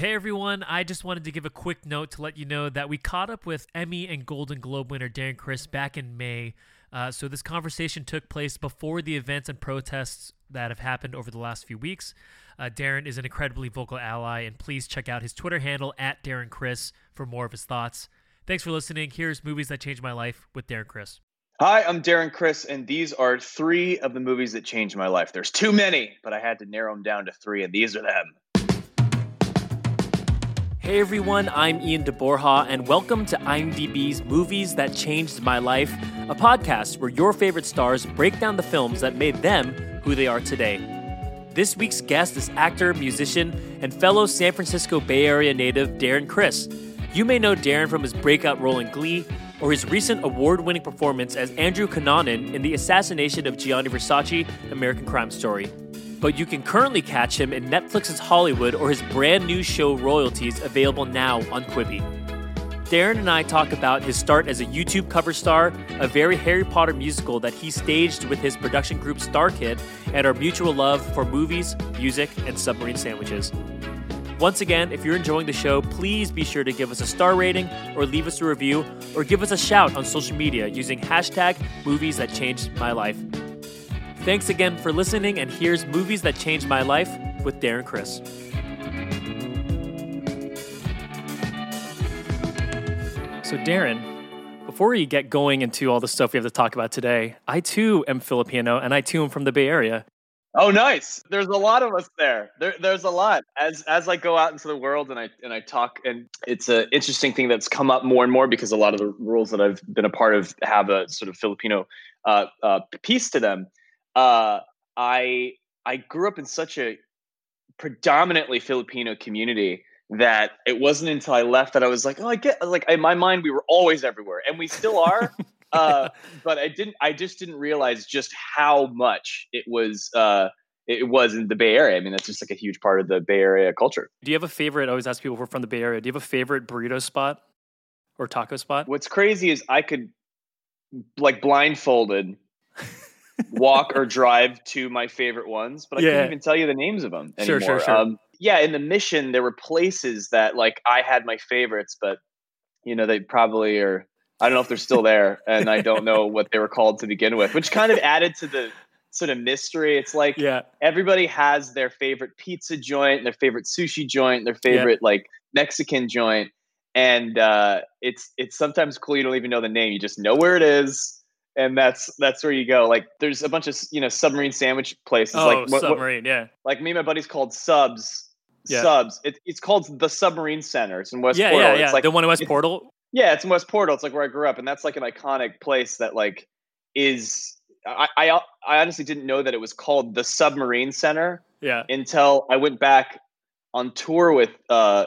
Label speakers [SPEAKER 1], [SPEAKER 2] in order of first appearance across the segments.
[SPEAKER 1] Hey everyone, I just wanted to give a quick note to let you know that we caught up with Emmy and Golden Globe winner Darren Criss back in May. Uh, so this conversation took place before the events and protests that have happened over the last few weeks. Uh, Darren is an incredibly vocal ally, and please check out his Twitter handle at Darren Criss for more of his thoughts. Thanks for listening. Here's Movies That Changed My Life with Darren Criss.
[SPEAKER 2] Hi, I'm Darren Criss, and these are three of the movies that changed my life. There's too many, but I had to narrow them down to three, and these are them.
[SPEAKER 1] Hey everyone, I'm Ian de Borja, and welcome to IMDb's Movies That Changed My Life, a podcast where your favorite stars break down the films that made them who they are today. This week's guest is actor, musician, and fellow San Francisco Bay Area native Darren Criss. You may know Darren from his breakout role in Glee or his recent award winning performance as Andrew Cunanan in the assassination of Gianni Versace American Crime Story but you can currently catch him in Netflix's Hollywood or his brand new show Royalties, available now on Quibi. Darren and I talk about his start as a YouTube cover star, a very Harry Potter musical that he staged with his production group StarKid, and our mutual love for movies, music, and submarine sandwiches. Once again, if you're enjoying the show, please be sure to give us a star rating or leave us a review or give us a shout on social media using hashtag movies that changed my life. Thanks again for listening, and here's Movies That Changed My Life with Darren Criss. So, Darren, before we get going into all the stuff we have to talk about today, I too am Filipino and I too am from the Bay Area.
[SPEAKER 2] Oh, nice! There's a lot of us there. there. There's a lot as as I go out into the world and I and I talk, and it's an interesting thing that's come up more and more because a lot of the rules that I've been a part of have a sort of Filipino uh, uh, piece to them uh, I I grew up in such a predominantly Filipino community that it wasn't until I left that I was like, oh, I get like in my mind we were always everywhere, and we still are. uh, but I didn't. I just didn't realize just how much it was. Uh, it was in the Bay Area. I mean, that's just like a huge part of the Bay Area culture.
[SPEAKER 1] Do you have a favorite? I always ask people who are from the Bay Area. Do you have a favorite burrito spot or taco spot?
[SPEAKER 2] What's crazy is I could like blindfolded walk or drive to my favorite ones, but I yeah. couldn't even tell you the names of them anymore. Sure, sure, sure. Um, yeah, in the mission, there were places that like I had my favorites, but you know they probably are. I don't know if they're still there, and I don't know what they were called to begin with, which kind of added to the sort of mystery. It's like yeah. everybody has their favorite pizza joint, their favorite sushi joint, their favorite yeah. like Mexican joint, and uh, it's it's sometimes cool you don't even know the name. You just know where it is and that's that's where you go. Like there's a bunch of you know submarine sandwich places.
[SPEAKER 1] Oh,
[SPEAKER 2] like
[SPEAKER 1] what, submarine,
[SPEAKER 2] what,
[SPEAKER 1] yeah.
[SPEAKER 2] Like me and my buddies called Subs. Yeah. Subs. It, it's called the Submarine Center. It's in West
[SPEAKER 1] yeah,
[SPEAKER 2] Portal.
[SPEAKER 1] Yeah, yeah,
[SPEAKER 2] it's like,
[SPEAKER 1] the one in West Portal.
[SPEAKER 2] Yeah, it's in West Portal. It's like where I grew up, and that's like an iconic place that like is. I, I I honestly didn't know that it was called the Submarine Center.
[SPEAKER 1] Yeah.
[SPEAKER 2] Until I went back on tour with. uh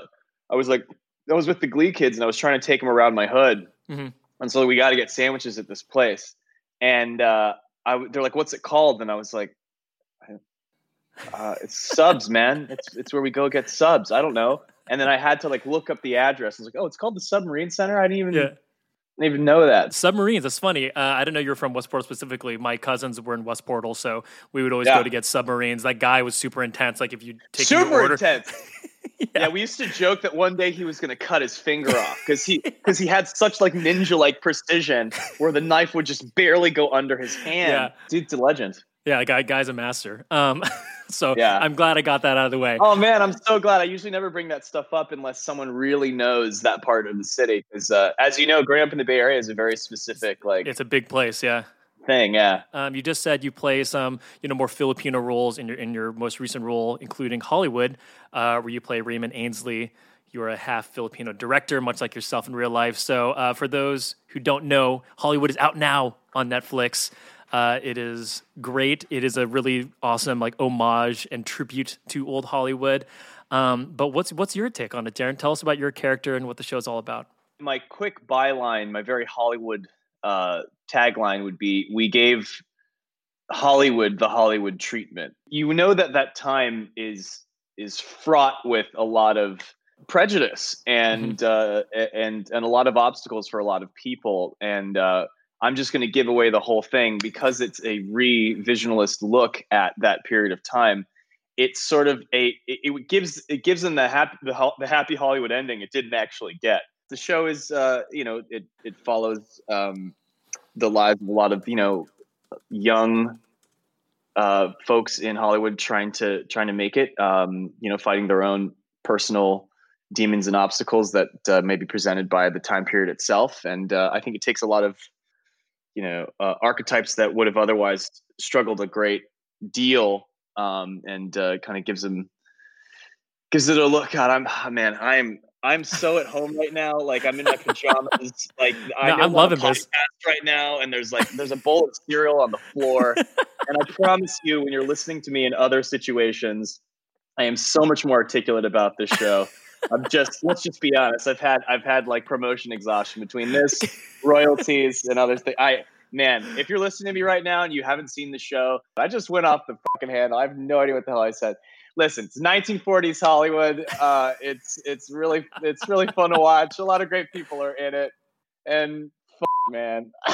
[SPEAKER 2] I was like, I was with the Glee kids, and I was trying to take them around my hood. Mm-hmm. And so we got to get sandwiches at this place and uh, I they're like, "What's it called?" And I was like, uh, "It's subs, man. It's it's where we go get subs." I don't know. And then I had to like look up the address. I was like, "Oh, it's called the Submarine Center." I didn't even. Yeah. Didn't even know that
[SPEAKER 1] submarines. That's funny. Uh, I didn't know you were from Westport specifically. My cousins were in West Portal, so we would always yeah. go to get submarines. That guy was super intense. Like if you take
[SPEAKER 2] super
[SPEAKER 1] order,
[SPEAKER 2] intense. yeah. yeah. we used to joke that one day he was going to cut his finger off because he because he had such like ninja like precision where the knife would just barely go under his hand. Yeah. Dude's a legend.
[SPEAKER 1] Yeah, guy guy's a master. Um, so yeah. I'm glad I got that out of the way.
[SPEAKER 2] Oh man, I'm so glad. I usually never bring that stuff up unless someone really knows that part of the city. Because uh, as you know, growing up in the Bay Area is a very specific like.
[SPEAKER 1] It's a big place, yeah.
[SPEAKER 2] Thing, yeah.
[SPEAKER 1] Um, you just said you play some, you know, more Filipino roles in your in your most recent role, including Hollywood, uh, where you play Raymond Ainsley. You're a half Filipino director, much like yourself in real life. So, uh, for those who don't know, Hollywood is out now on Netflix. Uh, it is great. It is a really awesome like homage and tribute to old Hollywood. Um, but what's what's your take on it, Darren? Tell us about your character and what the show's all about.
[SPEAKER 2] My quick byline, my very Hollywood uh, tagline would be: "We gave Hollywood the Hollywood treatment." You know that that time is is fraught with a lot of prejudice and mm-hmm. uh, and and a lot of obstacles for a lot of people and uh, I'm just going to give away the whole thing because it's a revisionalist look at that period of time. It's sort of a it, it gives it gives them the happy the, the, happy Hollywood ending it didn't actually get. The show is uh, you know it it follows um, the lives of a lot of you know young uh, folks in Hollywood trying to trying to make it. Um, you know, fighting their own personal demons and obstacles that uh, may be presented by the time period itself. And uh, I think it takes a lot of you know uh, archetypes that would have otherwise struggled a great deal um, and uh, kind of gives them gives it a look god i'm man i'm i'm so at home right now like i'm in my pajamas like I
[SPEAKER 1] no, i'm loving this
[SPEAKER 2] right now and there's like there's a bowl of cereal on the floor and i promise you when you're listening to me in other situations i am so much more articulate about this show I'm just let's just be honest. I've had I've had like promotion exhaustion between this, royalties, and other things. I man, if you're listening to me right now and you haven't seen the show, I just went off the fucking handle. I have no idea what the hell I said. Listen, it's 1940s Hollywood. Uh, it's it's really it's really fun to watch. A lot of great people are in it, and fuck, man.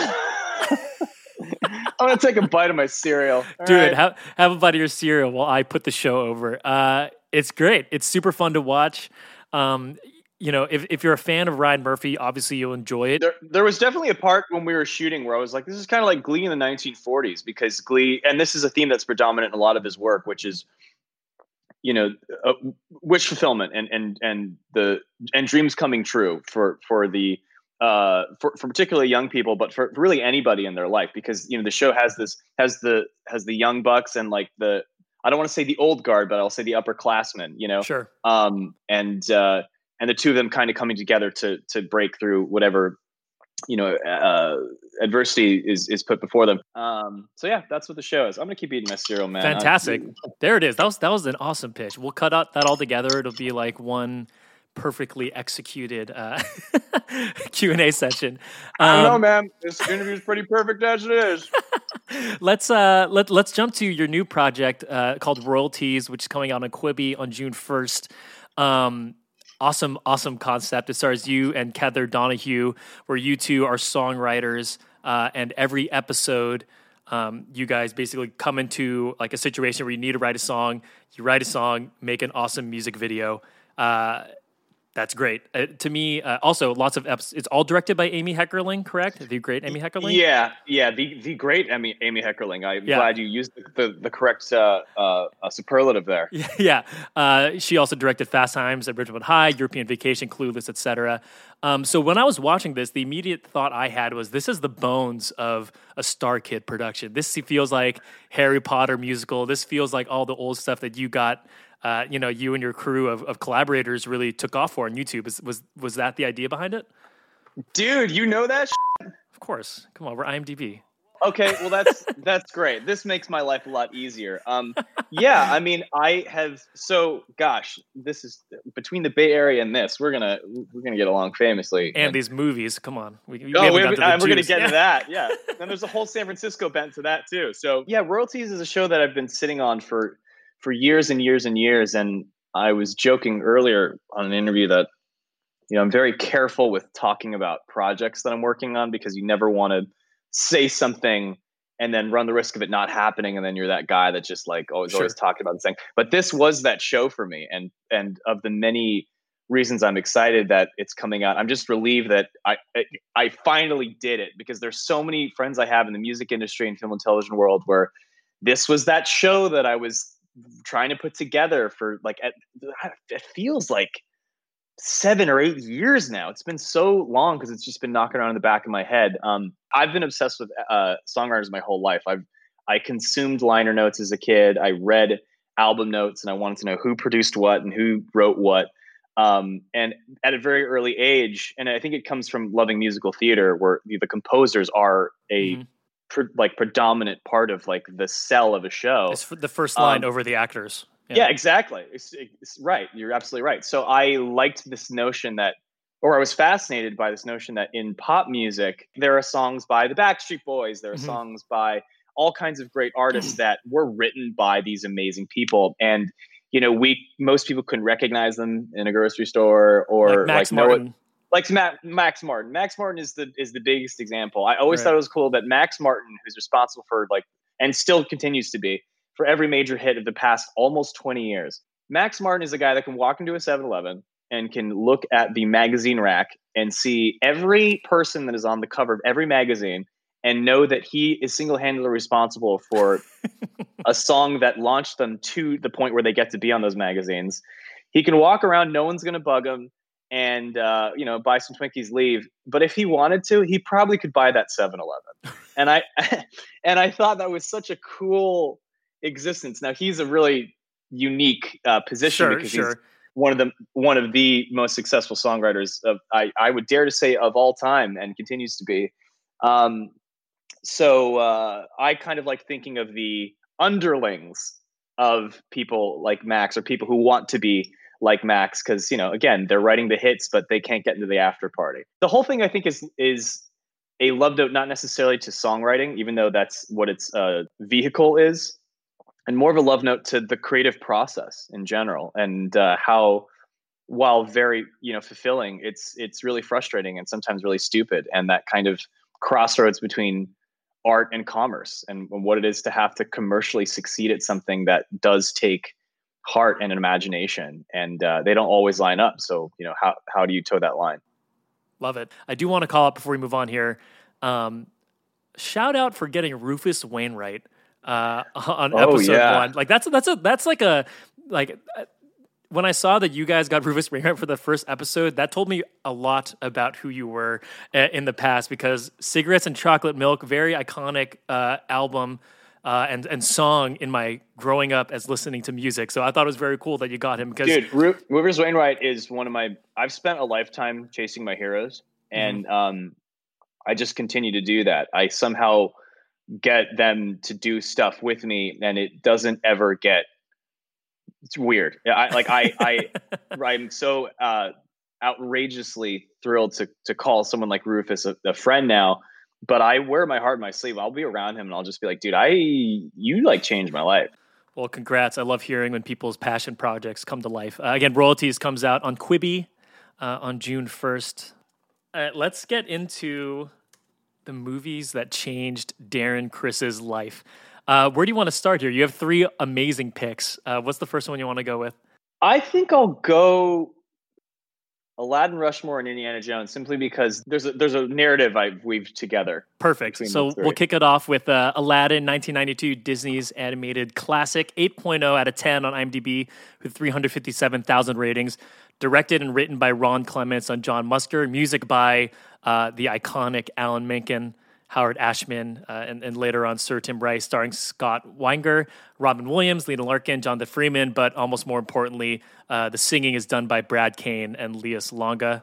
[SPEAKER 2] I'm gonna take a bite of my cereal.
[SPEAKER 1] All Dude, right? have, have a bite of your cereal while I put the show over. Uh, it's great. It's super fun to watch. Um, you know, if, if you're a fan of Ryan Murphy, obviously you'll enjoy it.
[SPEAKER 2] There, there was definitely a part when we were shooting where I was like, this is kind of like Glee in the 1940s because Glee, and this is a theme that's predominant in a lot of his work, which is, you know, uh, wish fulfillment and and and the and dreams coming true for for the uh for, for particularly young people, but for, for really anybody in their life because you know the show has this has the has the young bucks and like the I don't want to say the old guard, but I'll say the upperclassmen, you know?
[SPEAKER 1] Sure.
[SPEAKER 2] Um, and, uh, and the two of them kind of coming together to, to break through whatever, you know, uh, adversity is, is put before them. Um, so yeah, that's what the show is. I'm going to keep eating my cereal, man.
[SPEAKER 1] Fantastic. there it is. That was, that was an awesome pitch. We'll cut out that all together. It'll be like one perfectly executed uh, Q and A session.
[SPEAKER 2] Um, I don't know, um, man. This interview is pretty perfect as it is.
[SPEAKER 1] let's uh, let let's jump to your new project uh, called Royalties, which is coming out on Quibi on June first. Um, awesome, awesome concept. It stars you and Kether Donohue, where you two are songwriters, uh, and every episode. Um, you guys basically come into like a situation where you need to write a song. You write a song, make an awesome music video. Uh, that's great. Uh, to me, uh, also lots of episodes. It's all directed by Amy Heckerling, correct? The great Amy Heckerling.
[SPEAKER 2] Yeah, yeah, the the great Amy Amy Heckerling. I'm yeah. glad you used the the, the correct uh, uh, superlative there.
[SPEAKER 1] Yeah, uh, she also directed Fast Times at Ridgemont High, European Vacation, Clueless, etc. Um, so when I was watching this, the immediate thought I had was, "This is the bones of a Star Kid production. This feels like Harry Potter musical. This feels like all the old stuff that you got." Uh, you know, you and your crew of, of collaborators really took off for on YouTube. Was, was was that the idea behind it?
[SPEAKER 2] Dude, you know that?
[SPEAKER 1] Of course. Come on, we're IMDb.
[SPEAKER 2] Okay, well that's that's great. This makes my life a lot easier. Um, yeah, I mean, I have so gosh, this is between the Bay Area and this, we're gonna we're gonna get along famously.
[SPEAKER 1] And, and these movies, come on,
[SPEAKER 2] we, we oh, we're, we're gonna get to that. Yeah, and there's a whole San Francisco bent to that too. So yeah, Royalties is a show that I've been sitting on for for years and years and years. And I was joking earlier on an interview that, you know, I'm very careful with talking about projects that I'm working on because you never want to say something and then run the risk of it not happening and then you're that guy that just like always sure. always talking about the thing but this was that show for me and and of the many reasons i'm excited that it's coming out i'm just relieved that i i finally did it because there's so many friends i have in the music industry and film and television world where this was that show that i was trying to put together for like at, it feels like seven or eight years now. It's been so long because it's just been knocking around in the back of my head. Um, I've been obsessed with uh, songwriters my whole life. I've I consumed liner notes as a kid. I read album notes and I wanted to know who produced what and who wrote what. Um, and at a very early age, and I think it comes from loving musical theater, where the, composers are a mm-hmm. Pre, like predominant part of like the cell of a show.
[SPEAKER 1] It's the first line um, over the actors.
[SPEAKER 2] Yeah, yeah exactly. It's, it's right. You're absolutely right. So I liked this notion that, or I was fascinated by this notion that in pop music there are songs by the Backstreet Boys, there are mm-hmm. songs by all kinds of great artists that were written by these amazing people, and you know, we most people couldn't recognize them in a grocery store or
[SPEAKER 1] like Max like Martin.
[SPEAKER 2] Like Max Martin. Max Martin is the is the biggest example. I always right. thought it was cool that Max Martin, who's responsible for like and still continues to be for every major hit of the past almost 20 years. Max Martin is a guy that can walk into a 7-Eleven and can look at the magazine rack and see every person that is on the cover of every magazine and know that he is single-handedly responsible for a song that launched them to the point where they get to be on those magazines. He can walk around, no one's going to bug him, and uh, you know buy some Twinkies, leave. But if he wanted to, he probably could buy that 7-Eleven. and I and I thought that was such a cool existence. Now he's a really unique uh, position
[SPEAKER 1] sure,
[SPEAKER 2] because
[SPEAKER 1] sure.
[SPEAKER 2] he's one of the one of the most successful songwriters of I, I would dare to say of all time and continues to be. Um, so uh, I kind of like thinking of the underlings of people like Max or people who want to be like Max because you know again they're writing the hits but they can't get into the after party. The whole thing I think is is a love note not necessarily to songwriting even though that's what its uh, vehicle is and more of a love note to the creative process in general and uh, how while very you know fulfilling it's it's really frustrating and sometimes really stupid and that kind of crossroads between art and commerce and what it is to have to commercially succeed at something that does take heart and an imagination and uh, they don't always line up. So you know how, how do you toe that line?
[SPEAKER 1] Love it. I do want to call up before we move on here um, shout out for getting rufus wainwright uh, on oh, episode yeah. one. Like that's that's a that's like a like when I saw that you guys got Rufus Wainwright for the first episode, that told me a lot about who you were uh, in the past because Cigarettes and Chocolate Milk, very iconic uh, album uh, and and song in my growing up as listening to music. So I thought it was very cool that you got him because
[SPEAKER 2] dude, Ru- Rufus Wainwright is one of my. I've spent a lifetime chasing my heroes, mm-hmm. and mm-hmm. um, I just continue to do that. I somehow get them to do stuff with me, and it doesn't ever get it's weird. I like I I I'm so uh, outrageously thrilled to to call someone like Rufus a, a, friend now. But I wear my heart in my sleeve. I'll be around him and I'll just be like, dude, I you like changed my life.
[SPEAKER 1] Well, congrats! I love hearing when people's passion projects come to life. Uh, again, royalties comes out on Quibi uh, on June first. Uh, let's get into the movies that changed Darren Criss's life. Uh, where do you want to start here? You have three amazing picks. Uh, what's the first one you want to go with?
[SPEAKER 2] I think I'll go Aladdin, Rushmore, and Indiana Jones, simply because there's a, there's a narrative I've weaved together.
[SPEAKER 1] Perfect. So we'll kick it off with uh, Aladdin, 1992, Disney's animated classic, 8.0 out of 10 on IMDb with 357,000 ratings. Directed and written by Ron Clements and John Musker. Music by uh, the iconic Alan Menken. Howard Ashman, uh, and, and, later on Sir Tim Rice, starring Scott Weinger, Robin Williams, Linda Larkin, Jonathan Freeman, but almost more importantly, uh, the singing is done by Brad Kane and Lea Salonga.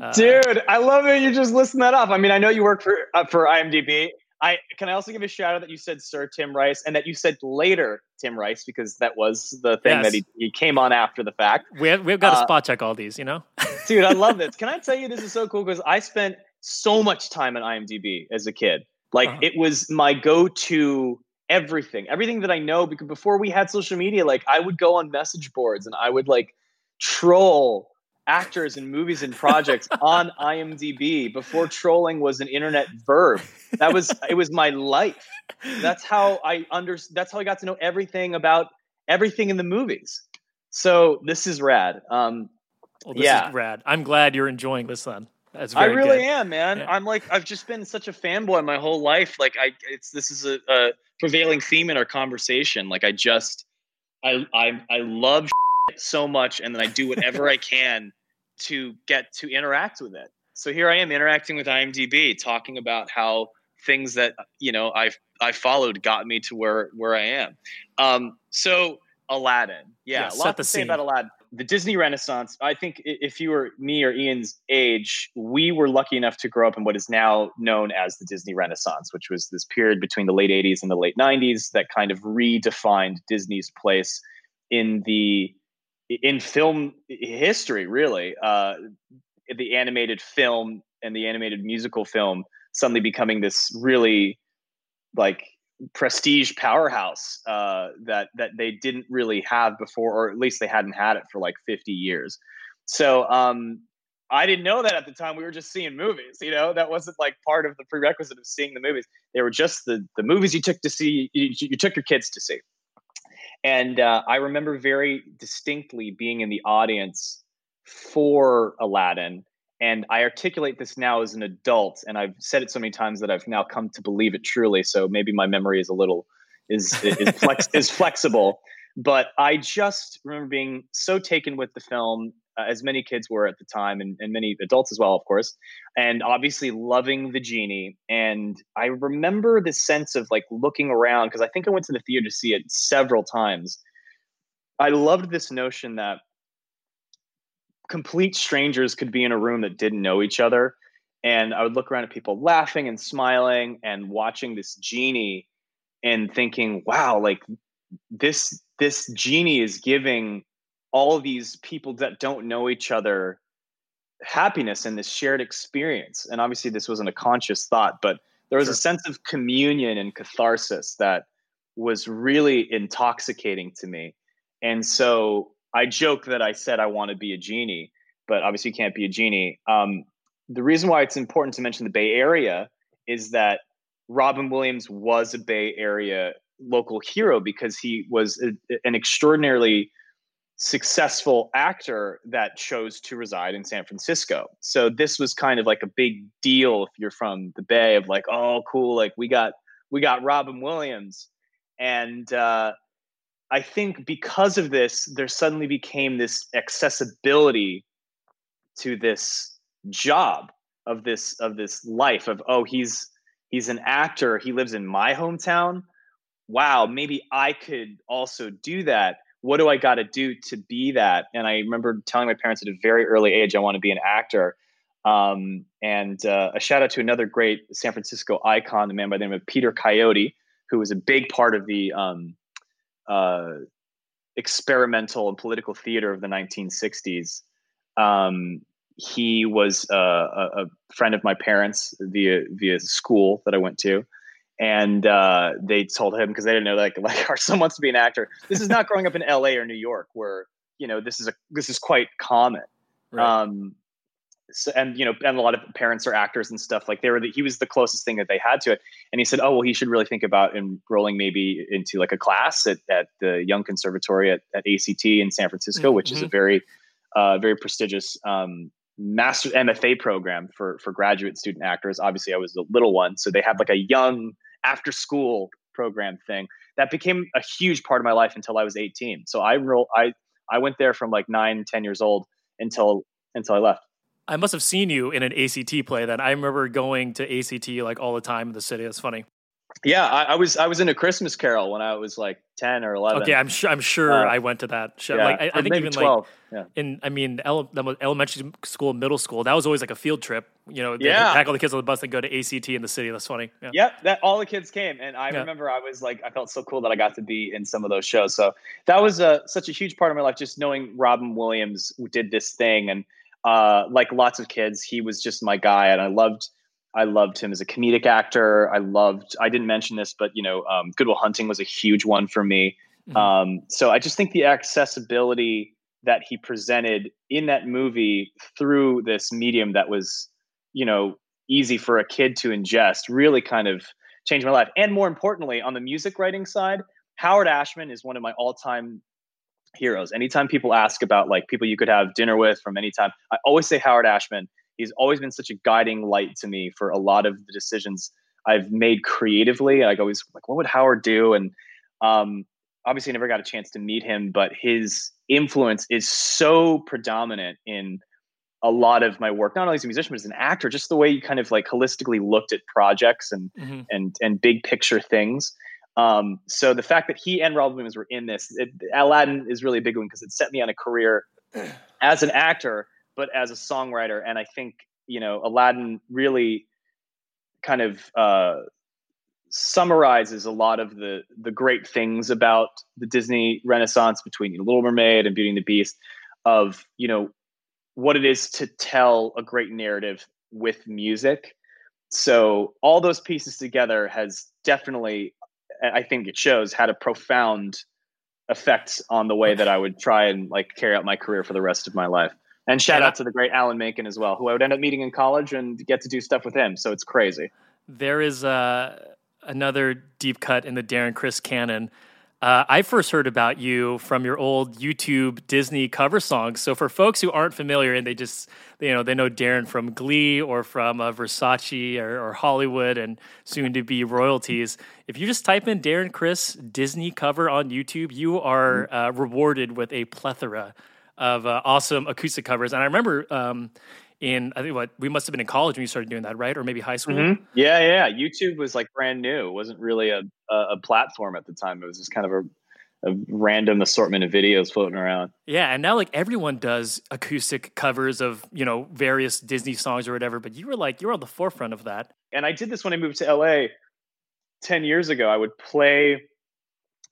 [SPEAKER 2] Uh, Dude, I love it. You just listen that off. I mean, I know you work for uh, for IMDb. I can I also give a shout out that you said Sir Tim Rice and that you said later Tim Rice because that was the thing yes. that he, he came on after the fact.
[SPEAKER 1] We have, we've got to uh, spot check all these, you know.
[SPEAKER 2] dude, I love this. Can I tell you this is so cool because I spent so much time on IMDb as a kid. Like uh-huh. it was my go-to everything, everything that I know. Because before we had social media, like I would go on message boards and I would like troll actors and movies and projects on IMDb before trolling was an internet verb. That was it was my life. That's how I under that's how I got to know everything about everything in the movies. So this is rad. Um,
[SPEAKER 1] well, this yeah. is rad. I'm glad you're enjoying this then.
[SPEAKER 2] I really good. am, man. Yeah. I'm like I've just been such a fanboy my whole life. Like I, it's this is a, a, prevailing theme in our conversation. Like I just I I I love so much, and then I do whatever I can to get to interact with it. So here I am interacting with IMDb, talking about how things that you know I've I followed got me to where where I am. Um, so Aladdin, yeah, yeah a lot to say about Aladdin. The Disney Renaissance. I think if you were me or Ian's age, we were lucky enough to grow up in what is now known as the Disney Renaissance, which was this period between the late '80s and the late '90s that kind of redefined Disney's place in the in film history. Really, uh, the animated film and the animated musical film suddenly becoming this really like prestige powerhouse uh, that that they didn't really have before, or at least they hadn't had it for like 50 years. So um, I didn't know that at the time. We were just seeing movies, you know. That wasn't like part of the prerequisite of seeing the movies. They were just the the movies you took to see. You, you took your kids to see. And uh, I remember very distinctly being in the audience for Aladdin and I articulate this now as an adult, and I've said it so many times that I've now come to believe it truly. So maybe my memory is a little is is, flex, is flexible. But I just remember being so taken with the film, uh, as many kids were at the time, and, and many adults as well, of course, and obviously loving the genie. And I remember the sense of like looking around because I think I went to the theater to see it several times. I loved this notion that complete strangers could be in a room that didn't know each other. And I would look around at people laughing and smiling and watching this genie and thinking, wow, like this this genie is giving all these people that don't know each other happiness and this shared experience. And obviously this wasn't a conscious thought, but there was sure. a sense of communion and catharsis that was really intoxicating to me. And so I joke that I said I want to be a genie, but obviously you can't be a genie. Um, the reason why it's important to mention the Bay Area is that Robin Williams was a Bay Area local hero because he was a, an extraordinarily successful actor that chose to reside in San Francisco. So this was kind of like a big deal if you're from the Bay of like, oh, cool, like we got we got Robin Williams, and uh, I think because of this, there suddenly became this accessibility to this job of this of this life of oh he's he's an actor. He lives in my hometown. Wow maybe i could also do that. What do i got to do to be that? And i remember telling my parents at a very early age i want to be an actor. Um, and uh, a shout out to another great san francisco icon the man by the name of peter coyote who was a big part of the um, uh, experimental and political theater of the 1960s. Um, he was uh, a, a, friend of my parents via via school that I went to, and uh, they told him because they didn't know like like our son wants to be an actor. This is not growing up in L.A. or New York where you know this is a this is quite common. Right. Um, so, and you know, and a lot of parents are actors and stuff. Like they were, the, he was the closest thing that they had to it. And he said, "Oh, well, he should really think about enrolling maybe into like a class at, at the Young Conservatory at, at ACT in San Francisco, mm-hmm. which is a mm-hmm. very, uh, very prestigious um, master MFA program for for graduate student actors. Obviously, I was a little one, so they have like a young after school program thing that became a huge part of my life until I was 18. So I enrolled, I I went there from like nine, 10 years old until until I left.
[SPEAKER 1] I must have seen you in an ACT play then. I remember going to ACT like all the time in the city. That's funny.
[SPEAKER 2] Yeah, I, I, was I was in a Christmas Carol when I was like ten or eleven.
[SPEAKER 1] Okay, I'm sure I'm sure uh, I went to that show. Yeah, like I, I think even 12. like yeah. in I mean ele- elementary school, middle school, that was always like a field trip. You know, yeah. pack all the kids on the bus and go to ACT in the city. That's funny.
[SPEAKER 2] Yeah. Yep, that all the kids came, and I yeah. remember I was like I felt so cool that I got to be in some of those shows. So that was a, such a huge part of my life, just knowing Robin Williams did this thing and uh, like lots of kids, he was just my guy, and I loved I loved him as a comedic actor. I loved. I didn't mention this, but you know, um, Good Will Hunting was a huge one for me. Mm-hmm. Um, so I just think the accessibility that he presented in that movie through this medium that was, you know, easy for a kid to ingest really kind of changed my life. And more importantly, on the music writing side, Howard Ashman is one of my all-time heroes. Anytime people ask about like people you could have dinner with from any time, I always say Howard Ashman. He's always been such a guiding light to me for a lot of the decisions I've made creatively. I always like, what would Howard do? And um, obviously never got a chance to meet him, but his influence is so predominant in a lot of my work, not only as a musician, but as an actor, just the way you kind of like holistically looked at projects and mm-hmm. and and big picture things. Um, so the fact that he and Robin Williams were in this, it, Aladdin is really a big one because it set me on a career as an actor, but as a songwriter. And I think you know Aladdin really kind of uh, summarizes a lot of the the great things about the Disney Renaissance between you know, Little Mermaid and Beauty and the Beast, of you know what it is to tell a great narrative with music. So all those pieces together has definitely, I think it shows, had a profound effect on the way that I would try and like carry out my career for the rest of my life. And shout yeah. out to the great Alan Menken as well, who I would end up meeting in college and get to do stuff with him. So it's crazy.
[SPEAKER 1] There is uh, another deep cut in the Darren Criss canon. Uh, I first heard about you from your old YouTube Disney cover songs. So for folks who aren't familiar and they just you know they know Darren from Glee or from uh, Versace or, or, Hollywood and soon to be royalties, if you just type in Darren Criss Disney cover on YouTube, you are uh, rewarded with a plethora of uh, awesome acoustic covers. And I remember um, in I think what we must have been in college when you started doing that, right? Or maybe high school. Mm-hmm.
[SPEAKER 2] Yeah, yeah. YouTube was like brand new. It wasn't really a, a, platform at the time. It was just kind of a a random assortment of videos floating around.
[SPEAKER 1] Yeah, and now like everyone does acoustic covers of, you know, various Disney songs or whatever, but you were like you were on the forefront of that.
[SPEAKER 2] And I did this when I moved to LA 10 years ago. I would play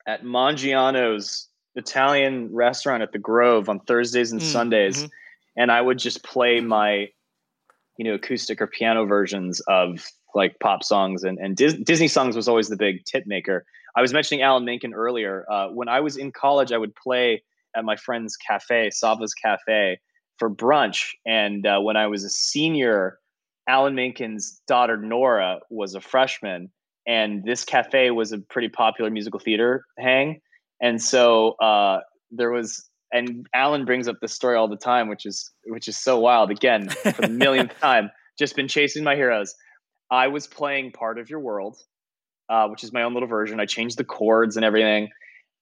[SPEAKER 2] at Maggiano's Italian restaurant at the Grove on Thursdays and mm, Sundays. Mm-hmm and I would just play my, you know, acoustic or piano versions of like pop songs and, and Dis- Disney songs was always the big tip maker. I was mentioning Alan Menken earlier. Uh, when I was in college, I would play at my friend's cafe, Sava's Cafe, for brunch. And uh, when I was a senior, Alan Menken's daughter Nora was a freshman, and this cafe was a pretty popular musical theater hang. And so uh, there was and Alan brings up this story all the time, which is which is so wild. Again, for the millionth time, just been chasing my heroes. I was playing part of your world, uh, which is my own little version. I changed the chords and everything.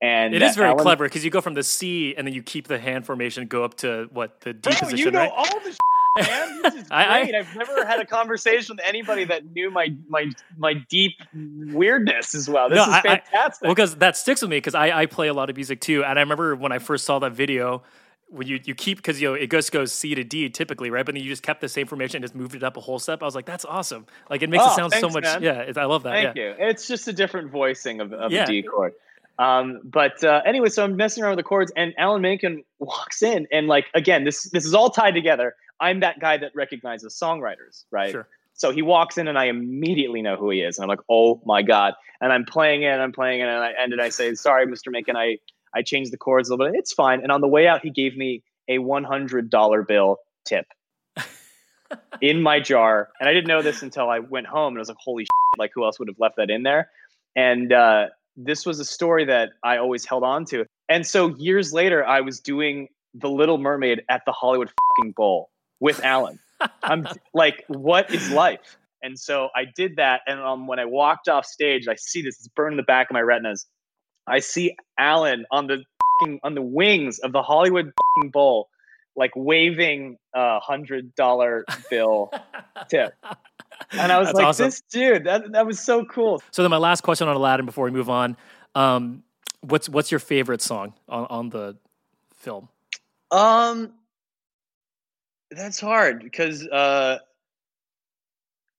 [SPEAKER 2] And
[SPEAKER 1] it is very Alan, clever because you go from the C and then you keep the hand formation, go up to what the D position.
[SPEAKER 2] You know
[SPEAKER 1] right?
[SPEAKER 2] all the man. This is great. I, have never had a conversation with anybody that knew my my my deep weirdness as well. This no, is fantastic.
[SPEAKER 1] I, well, because that sticks with me because I, I play a lot of music too, and I remember when I first saw that video. When you, you keep because you know it just goes C to D typically right, but then you just kept the same formation and just moved it up a whole step. I was like, that's awesome. Like it makes oh, it sound thanks, so much. Man. Yeah, I love that.
[SPEAKER 2] Thank
[SPEAKER 1] yeah.
[SPEAKER 2] you. It's just a different voicing of, of yeah. D chord. Um, but uh, anyway, so I'm messing around with the chords, and Alan Menken walks in, and like again, this this is all tied together. I'm that guy that recognizes songwriters, right? Sure. So he walks in and I immediately know who he is. And I'm like, oh my God. And I'm playing it and I'm playing it. And I and I say, sorry, Mr. Menken, I, I changed the chords a little bit. It's fine. And on the way out, he gave me a $100 bill tip in my jar. And I didn't know this until I went home and I was like, holy shit, like who else would have left that in there? And uh, this was a story that I always held on to. And so years later, I was doing The Little Mermaid at the Hollywood fucking Bowl with Alan. I'm like, what is life? And so I did that. And um, when I walked off stage, I see this, it's burned in the back of my retinas. I see Alan on the on the wings of the Hollywood Bowl, like waving a hundred dollar bill tip. And I was That's like, awesome. this dude, that, that was so cool.
[SPEAKER 1] So then my last question on Aladdin before we move on. Um, what's what's your favorite song on, on the film?
[SPEAKER 2] Um that's hard because uh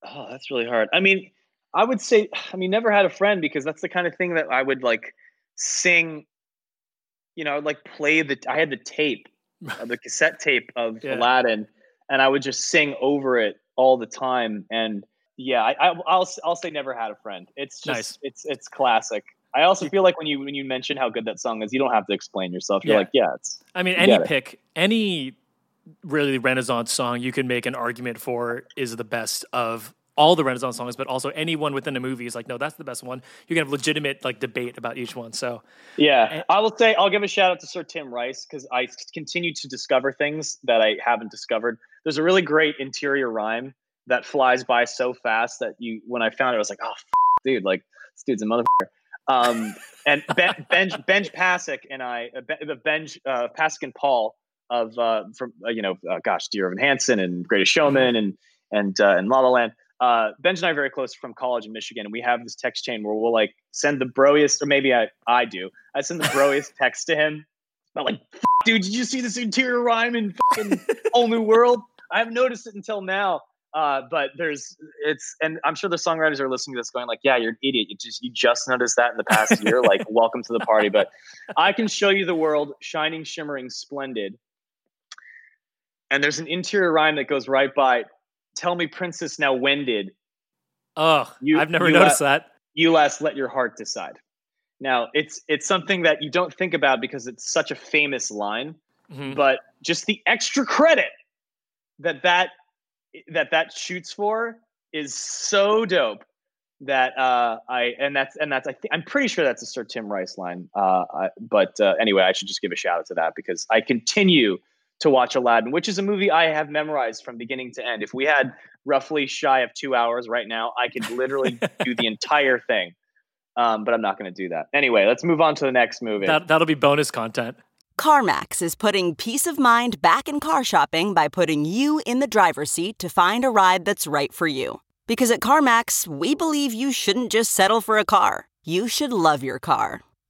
[SPEAKER 2] oh that's really hard i mean i would say i mean never had a friend because that's the kind of thing that i would like sing you know I like play the i had the tape uh, the cassette tape of yeah. aladdin and i would just sing over it all the time and yeah I, will I'll, I'll say never had a friend it's just nice. it's it's classic I also feel like when you when you mention how good that song is, you don't have to explain yourself. You're yeah. like, yeah, it's.
[SPEAKER 1] I mean, any pick, any really the Renaissance song you can make an argument for is the best of all the Renaissance songs, but also anyone within a movie is like, no, that's the best one. You can have legitimate like debate about each one. So
[SPEAKER 2] yeah, and, I will say I'll give a shout out to Sir Tim Rice because I continue to discover things that I haven't discovered. There's a really great interior rhyme that flies by so fast that you when I found it, I was like, oh, f- dude, like this dude's a motherfucker. Um, and ben, Benj Benj Pasek and I, uh, Benj uh, Pasek and Paul of uh, from uh, you know, uh, gosh, Dear Evan Hansen and Greatest Showman and and uh, and La La Land. Uh, Benj and I are very close from college in Michigan, and we have this text chain where we'll like send the broiest, or maybe I I do. I send the broiest text to him. I'm like, dude, did you see this interior rhyme in fucking whole new world? I haven't noticed it until now. Uh, but there's it's and I'm sure the songwriters are listening to this going like, yeah, you're an idiot. You just you just noticed that in the past year. Like, welcome to the party. But I can show you the world shining, shimmering, splendid. And there's an interior rhyme that goes right by. Tell me, princess, now when did?
[SPEAKER 1] Oh, you, I've never you noticed la- that.
[SPEAKER 2] You last let your heart decide. Now it's it's something that you don't think about because it's such a famous line, mm-hmm. but just the extra credit that that that that shoots for is so dope that uh, I and that's and that's I think I'm pretty sure that's a Sir Tim Rice line. Uh, I, but uh, anyway, I should just give a shout out to that because I continue to watch Aladdin, which is a movie I have memorized from beginning to end. If we had roughly shy of two hours right now, I could literally do the entire thing. Um, but I'm not going to do that. Anyway, let's move on to the next movie.
[SPEAKER 1] That, that'll be bonus content.
[SPEAKER 3] CarMax is putting peace of mind back in car shopping by putting you in the driver's seat to find a ride that's right for you. Because at CarMax, we believe you shouldn't just settle for a car, you should love your car.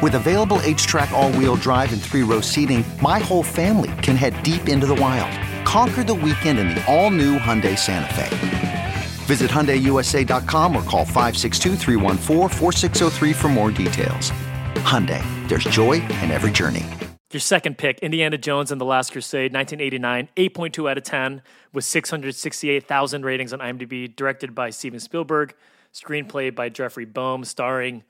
[SPEAKER 4] With available HTRAC, all wheel drive, and three row seating, my whole family can head deep into the wild. Conquer the weekend in the all new Hyundai Santa Fe. Visit HyundaiUSA.com or call 562 for more details. Hyundai, there's joy in every journey.
[SPEAKER 1] Your second pick, Indiana Jones and the Last Crusade, 1989, 8.2 out of 10, with 668,000 ratings on IMDb, directed by Steven Spielberg, screenplay by Jeffrey Boam, starring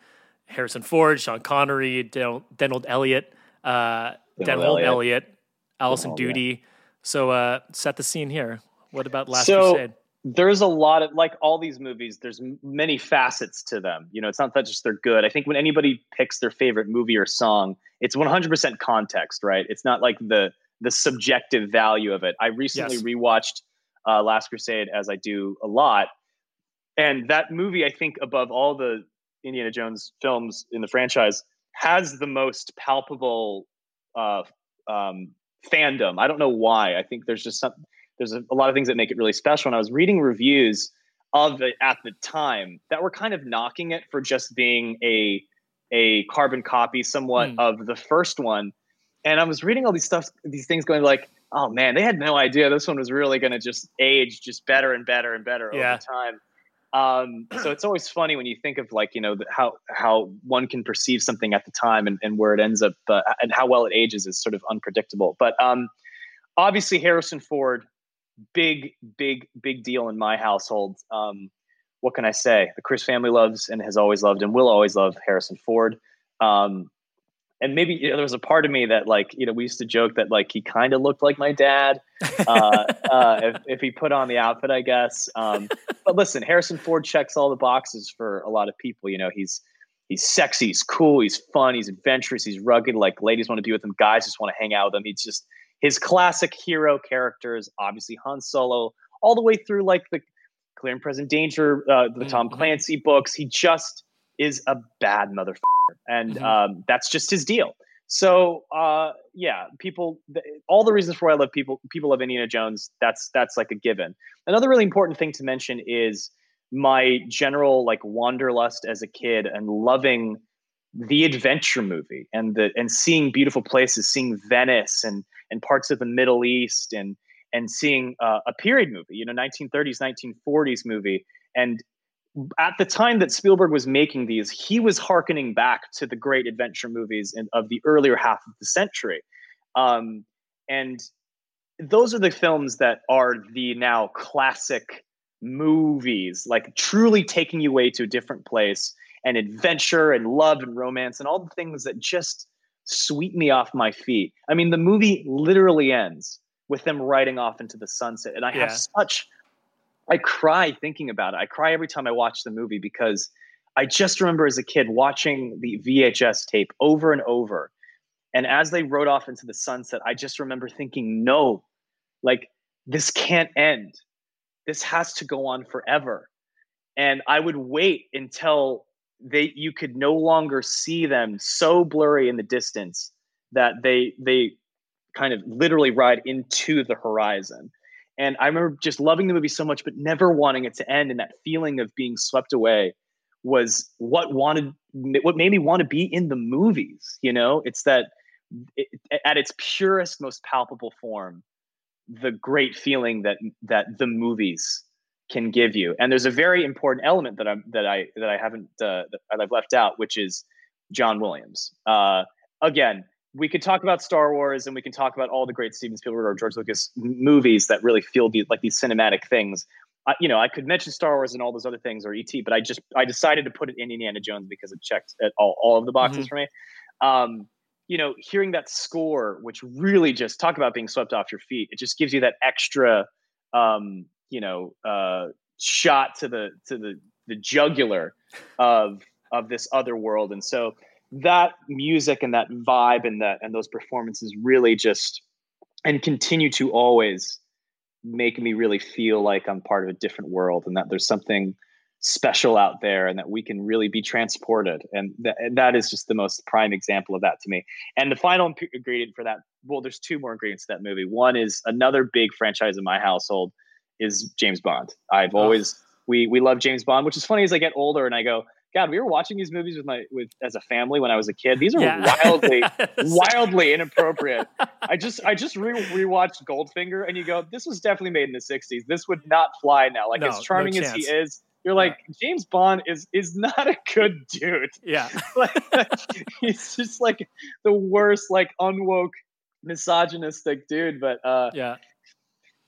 [SPEAKER 1] Harrison Ford, Sean Connery, Donald Elliott, uh, Denholm Elliott, Alison Doody. So uh, set the scene here. What about Last so, Crusade?
[SPEAKER 2] There's a lot of like all these movies. There's many facets to them. You know, it's not that just they're good. I think when anybody picks their favorite movie or song, it's 100% context, right? It's not like the the subjective value of it. I recently yes. rewatched uh, Last Crusade as I do a lot, and that movie, I think, above all the Indiana Jones films in the franchise has the most palpable uh, um, fandom. I don't know why. I think there's just some there's a, a, lot of things that make it really special. And I was reading reviews of it at the time that were kind of knocking it for just being a a carbon copy somewhat mm. of the first one. And I was reading all these stuff, these things going like, oh man, they had no idea this one was really going to just age just better and better and better yeah. over time. Um, so it's always funny when you think of like you know how how one can perceive something at the time and, and where it ends up uh, and how well it ages is sort of unpredictable. But um, obviously Harrison Ford, big big big deal in my household. Um, what can I say? The Criss family loves and has always loved and will always love Harrison Ford. Um, and maybe you know, there was a part of me that like you know we used to joke that like he kind of looked like my dad uh, uh, if, if, he put on the outfit i guess. Um, but listen harrison ford checks all the boxes for a lot of people you know he's he's sexy he's cool he's fun he's adventurous he's rugged like ladies want to be with him guys just want to hang out with him. He's just his classic hero characters obviously han solo all the way through like the clear and present danger uh, the tom mm-hmm. clancy books. He just is a bad motherfucker and mm-hmm. um, that's just his deal. So uh, yeah, people, all the reasons for why I love people, people love Indiana Jones. That's that's like a given. Another really important thing to mention is my general like wanderlust as a kid and loving the adventure movie and the and seeing beautiful places, seeing Venice and and parts of the Middle East and and seeing uh, a period movie, you know, 1930s, 1940s movie, and at the time that Spielberg was making these, he was harkening back to the great adventure movies in, of the earlier half of the century. Um, and those are the films that are the now classic movies, like truly taking you away to a different place and adventure and love and romance and all the things that just sweep me off my feet. I mean, the movie literally ends with them riding off into the sunset. And I yeah. have such, I cry thinking about it. I cry every time I watch the movie because I just remember as a kid watching the VHS tape over and over. And as they rode off into the sunset, I just remember thinking, no, like this can't end. This has to go on forever. And I would wait until they you could no longer see them so blurry in the distance that they they kind of literally ride into the horizon. And I remember just loving the movie so much, but never wanting it to end. And that feeling of being swept away was what wanted, what made me want to be in the movies. You know, it's that it, at its purest, most palpable form, the great feeling that that the movies can give you. And there's a very important element that I'm that I that I haven't uh, that I've left out, which is John Williams. Uh, again, we could talk about Star Wars and we can talk about all the great Steven Spielberg or George Lucas movies that really feel the, like these cinematic things. I, you know, I could mention Star Wars and all those other things or ET, but I just I decided to put it in Indiana Jones because it checked all, all of the boxes mm-hmm. for me. Um, you know, hearing that score, which really just talk about being swept off your feet, it just gives you that extra, um, you know, uh, shot to the to the the jugular of of this other world, and so that music and that vibe and that and those performances really just and continue to always make me really feel like I'm part of a different world and that there's something special out there and that we can really be transported. And, th- and that is just the most prime example of that to me. And the final ingredient for that well there's two more ingredients to that movie. One is another big franchise in my household is james bond. I've oh. always we we love james bond which is funny as i get older and i go God, we were watching these movies with my with as a family when I was a kid. These are yeah. wildly, wildly inappropriate. I just I just re- rewatched Goldfinger, and you go, this was definitely made in the '60s. This would not fly now. Like no, as charming no as he is, you're like yeah. James Bond is is not a good dude.
[SPEAKER 1] Yeah,
[SPEAKER 2] like, he's just like the worst, like unwoke, misogynistic dude. But uh,
[SPEAKER 1] yeah,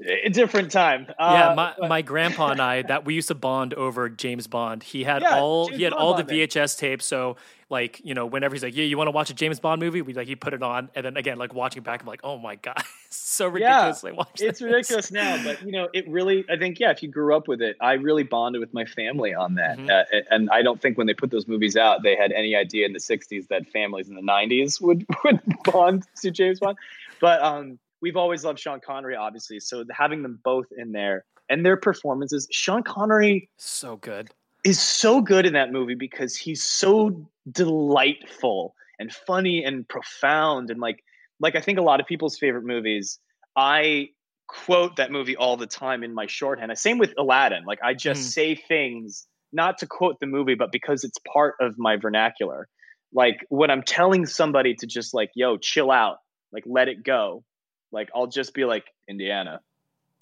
[SPEAKER 2] a different time.
[SPEAKER 1] Uh, yeah, my, but... my grandpa and I that we used to bond over James Bond. He had yeah, all James he had Bond all the VHS tapes. So like you know whenever he's like, yeah, you want to watch a James Bond movie? We like he put it on, and then again like watching back, I'm like, oh my god, so ridiculous.
[SPEAKER 2] Yeah, it's ridiculous now, but you know it really. I think yeah, if you grew up with it, I really bonded with my family on that, mm-hmm. uh, and I don't think when they put those movies out, they had any idea in the '60s that families in the '90s would would bond to James Bond, but um we've always loved Sean Connery, obviously. So having them both in there and their performances, Sean Connery
[SPEAKER 1] so good
[SPEAKER 2] is so good in that movie because he's so delightful and funny and profound and like like I think a lot of people's favorite movies. I quote that movie all the time in my shorthand. Same with Aladdin. Like I just mm. say things not to quote the movie, but because it's part of my vernacular. Like when I'm telling somebody to just like, yo, chill out, like let it go like I'll just be like Indiana,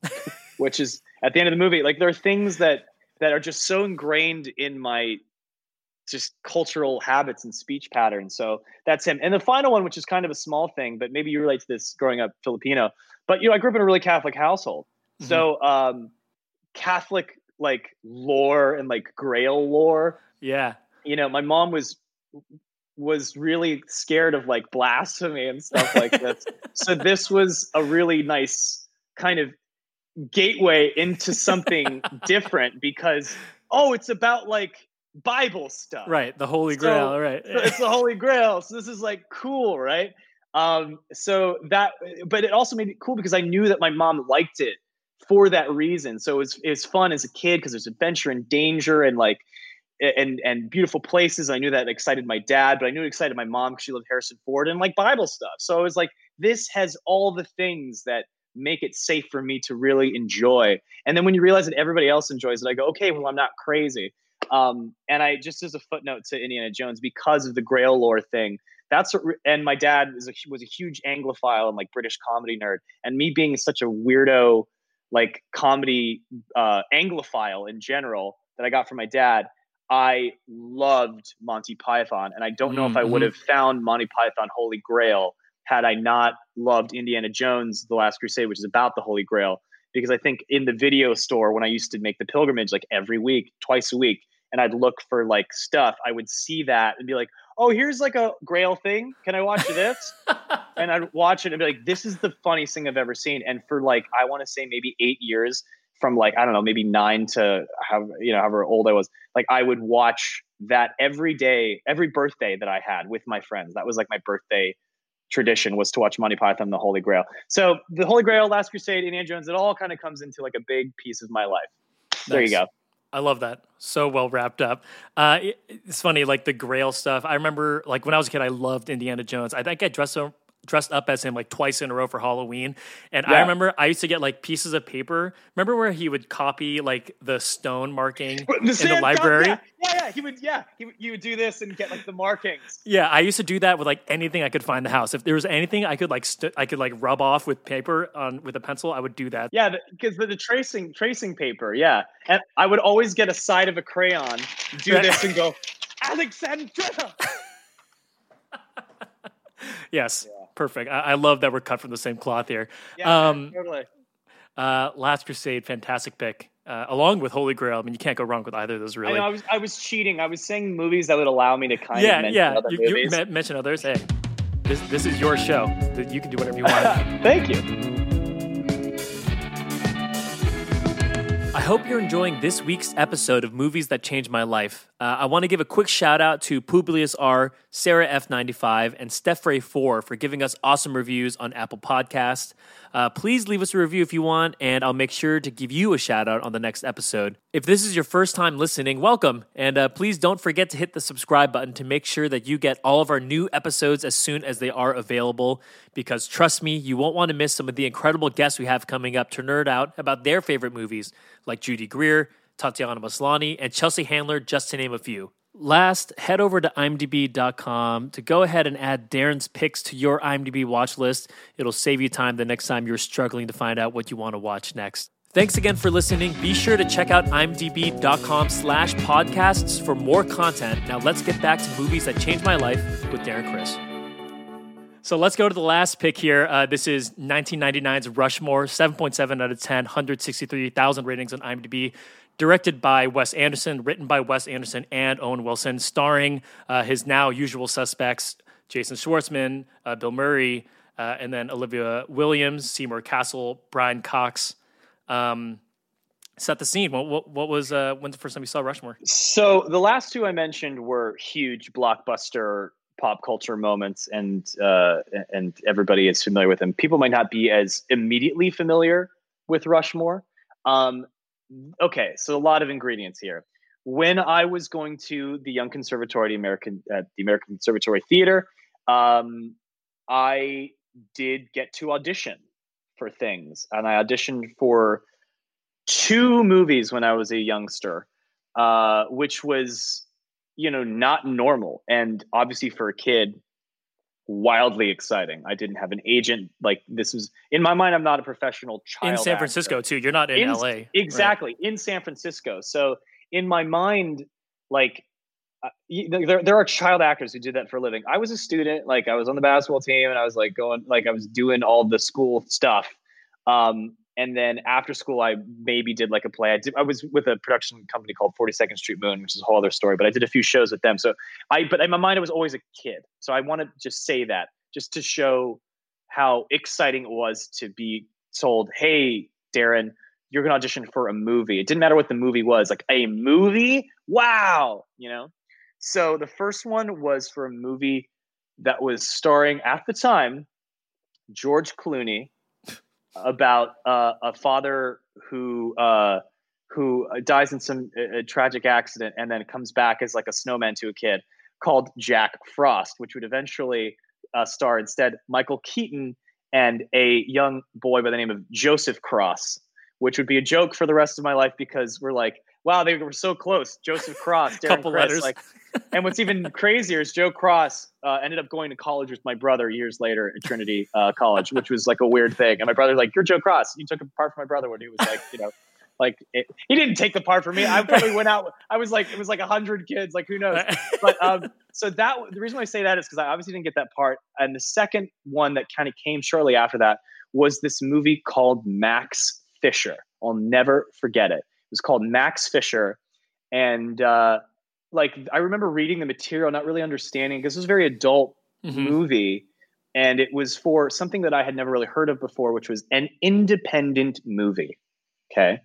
[SPEAKER 2] which is at the end of the movie. Like there are things that that are just so ingrained in my just cultural habits and speech patterns. So that's him. And the final one, which is kind of a small thing, but maybe you relate to this growing up Filipino. But you know, I grew up in a really Catholic household. Mm-hmm. So um Catholic like lore and like grail lore.
[SPEAKER 1] Yeah.
[SPEAKER 2] You know, my mom was was really scared of like blasphemy and stuff like this. so this was a really nice kind of gateway into something different because oh, it's about like Bible stuff.
[SPEAKER 1] Right, the Holy Grail, right.
[SPEAKER 2] so it's the Holy Grail. So this is like cool, right? Um so that but it also made it cool because I knew that my mom liked it for that reason. So it's it's fun as a kid because there's adventure and danger and like and and beautiful places. I knew that excited my dad, but I knew it excited my mom because she loved Harrison Ford and like Bible stuff. So I was like, this has all the things that make it safe for me to really enjoy. And then when you realize that everybody else enjoys it, I go, okay, well, I'm not crazy. Um, and I just as a footnote to Indiana Jones because of the Grail lore thing. That's what, and my dad was a, was a huge Anglophile and like British comedy nerd, and me being such a weirdo like comedy uh, Anglophile in general that I got from my dad I loved Monty Python, and I don't know mm-hmm. if I would mm-hmm. have found Monty Python Holy Grail had I not loved Indiana Jones: The Last Crusade, which is about the Holy Grail. Because I think in the video store when I used to make the pilgrimage, like every week, twice a week, and I'd look for like stuff, I would see that and be like, "Oh, here's like a Grail thing. Can I watch this?" and I'd watch it and be like, "This is the funniest thing I've ever seen." And for like, I want to say maybe eight years, from like I don't know, maybe nine to how you know however old I was, like I would watch that every day, every birthday that I had with my friends. That was like my birthday tradition was to watch Monty Python, The Holy Grail. So the Holy Grail, Last Crusade, Indiana Jones, it all kind of comes into like a big piece of my life. Nice. There you go.
[SPEAKER 1] I love that. So well wrapped up. Uh, it, it's funny, like the Grail stuff. I remember, like when I was a kid, I loved Indiana Jones. I think I dressed so dressed up as him like twice in a row for Halloween. And yeah. I remember I used to get like pieces of paper. Remember where he would copy like the stone marking the in the library?
[SPEAKER 2] Yeah. yeah, yeah, he would. Yeah, he would, you would do this and get like the markings.
[SPEAKER 1] Yeah, I used to do that with like anything I could find in the house. If there was anything I could like st- I could like rub off with paper on with a pencil, I would do that.
[SPEAKER 2] Yeah, because the, the, the, tracing tracing paper. Yeah, and I would always get a side of a crayon, do this, and go Alexandretta.
[SPEAKER 1] yes. Yeah perfect. I, I, love that we're cut from the same cloth here. Yeah, um, totally. Uh, Last Crusade, fantastic pick. Uh, along with Holy Grail, I mean, you can't go wrong with either of those. Really,
[SPEAKER 2] I, know, I was I was cheating. I was saying movies that would allow me to kind yeah, of mention yeah. other
[SPEAKER 1] you,
[SPEAKER 2] movies.
[SPEAKER 1] You mention others. Hey, this this is your show. You can do whatever you want.
[SPEAKER 2] Thank you.
[SPEAKER 1] Hope you're enjoying this week's episode of Movies That Changed My Life. Uh, I want to give a quick shout out to Publius R, Sarah F95, and Steph Ray 4 for giving us awesome reviews on Apple Podcast. Uh, please leave us a review if you want, and I'll make sure to give you a shout out on the next episode. If this is your first time listening, welcome, and uh, please don't forget to hit the subscribe button to make sure that you get all of our new episodes as soon as they are available. Because trust me, you won't want to miss some of the incredible guests we have coming up to nerd out about their favorite movies, like Judy Greer, Tatiana Maslany, and Chelsea Handler, just to name a few. Last, head over to imdb.com to go ahead and add Darren's picks to your IMDb watch list. It'll save you time the next time you're struggling to find out what you want to watch next. Thanks again for listening. Be sure to check out imdb.com slash podcasts for more content. Now let's get back to movies that changed my life with Darren Criss. So let's go to the last pick here. Uh, this is 1999's Rushmore, 7.7 out of 10, 163,000 ratings on IMDb directed by Wes Anderson, written by Wes Anderson and Owen Wilson, starring uh, his now usual suspects Jason Schwartzman, uh, Bill Murray, uh, and then Olivia Williams, Seymour Cassel, Brian Cox. Um, set the scene. What, what, what was uh, when's the first time you saw Rushmore?
[SPEAKER 2] So the last two I mentioned were huge blockbuster pop culture moments, and uh, and everybody is familiar with them. People might not be as immediately familiar with Rushmore. Um, okay, so a lot of ingredients here. When I was going to the Young Conservatory, the American uh, the American Conservatory Theater, um, I did get to audition for things, and I auditioned for two movies when I was a youngster, uh, which was you know not normal, and obviously for a kid, wildly exciting. I didn't have an agent. Like this was in my mind. I'm not a professional child
[SPEAKER 1] in San actor. Francisco too. You're not in, in LA,
[SPEAKER 2] exactly right? in San Francisco. So in my mind, like uh, there there are child actors who do that for a living. I was a student. Like I was on the basketball team, and I was like going like I was doing all the school stuff. Um, and then after school i maybe did like a play. I did i was with a production company called 42nd street moon which is a whole other story but i did a few shows with them. So i but in my mind i was always a kid. So i want to just say that just to show how exciting it was to be told hey darren you're going to audition for a movie. It didn't matter what the movie was like a movie? Wow! You know? So the first one was for a movie that was starring at the time george clooney about uh, a father who uh, who dies in some uh, tragic accident and then comes back as like a snowman to a kid called Jack Frost, which would eventually uh, star instead Michael Keaton and a young boy by the name of Joseph Cross, which would be a joke for the rest of my life because we're like, wow, they were so close. Joseph Cross, Darren Couple Criss, letters. like and what's even crazier is Joe Cross uh, ended up going to college with my brother years later at Trinity uh, College, which was like a weird thing. And my brother's like, "You're Joe Cross. You took a part from my brother when he was like, you know." Like it, he didn't take the part from me. I probably went out. I was like, it was like a hundred kids. Like who knows? But um, so that the reason why I say that is because I obviously didn't get that part. And the second one that kind of came shortly after that was this movie called Max Fisher. I'll never forget it. It was called Max Fisher, and uh, like I remember reading the material, not really understanding because it was a very adult mm-hmm. movie, and it was for something that I had never really heard of before, which was an independent movie. Okay,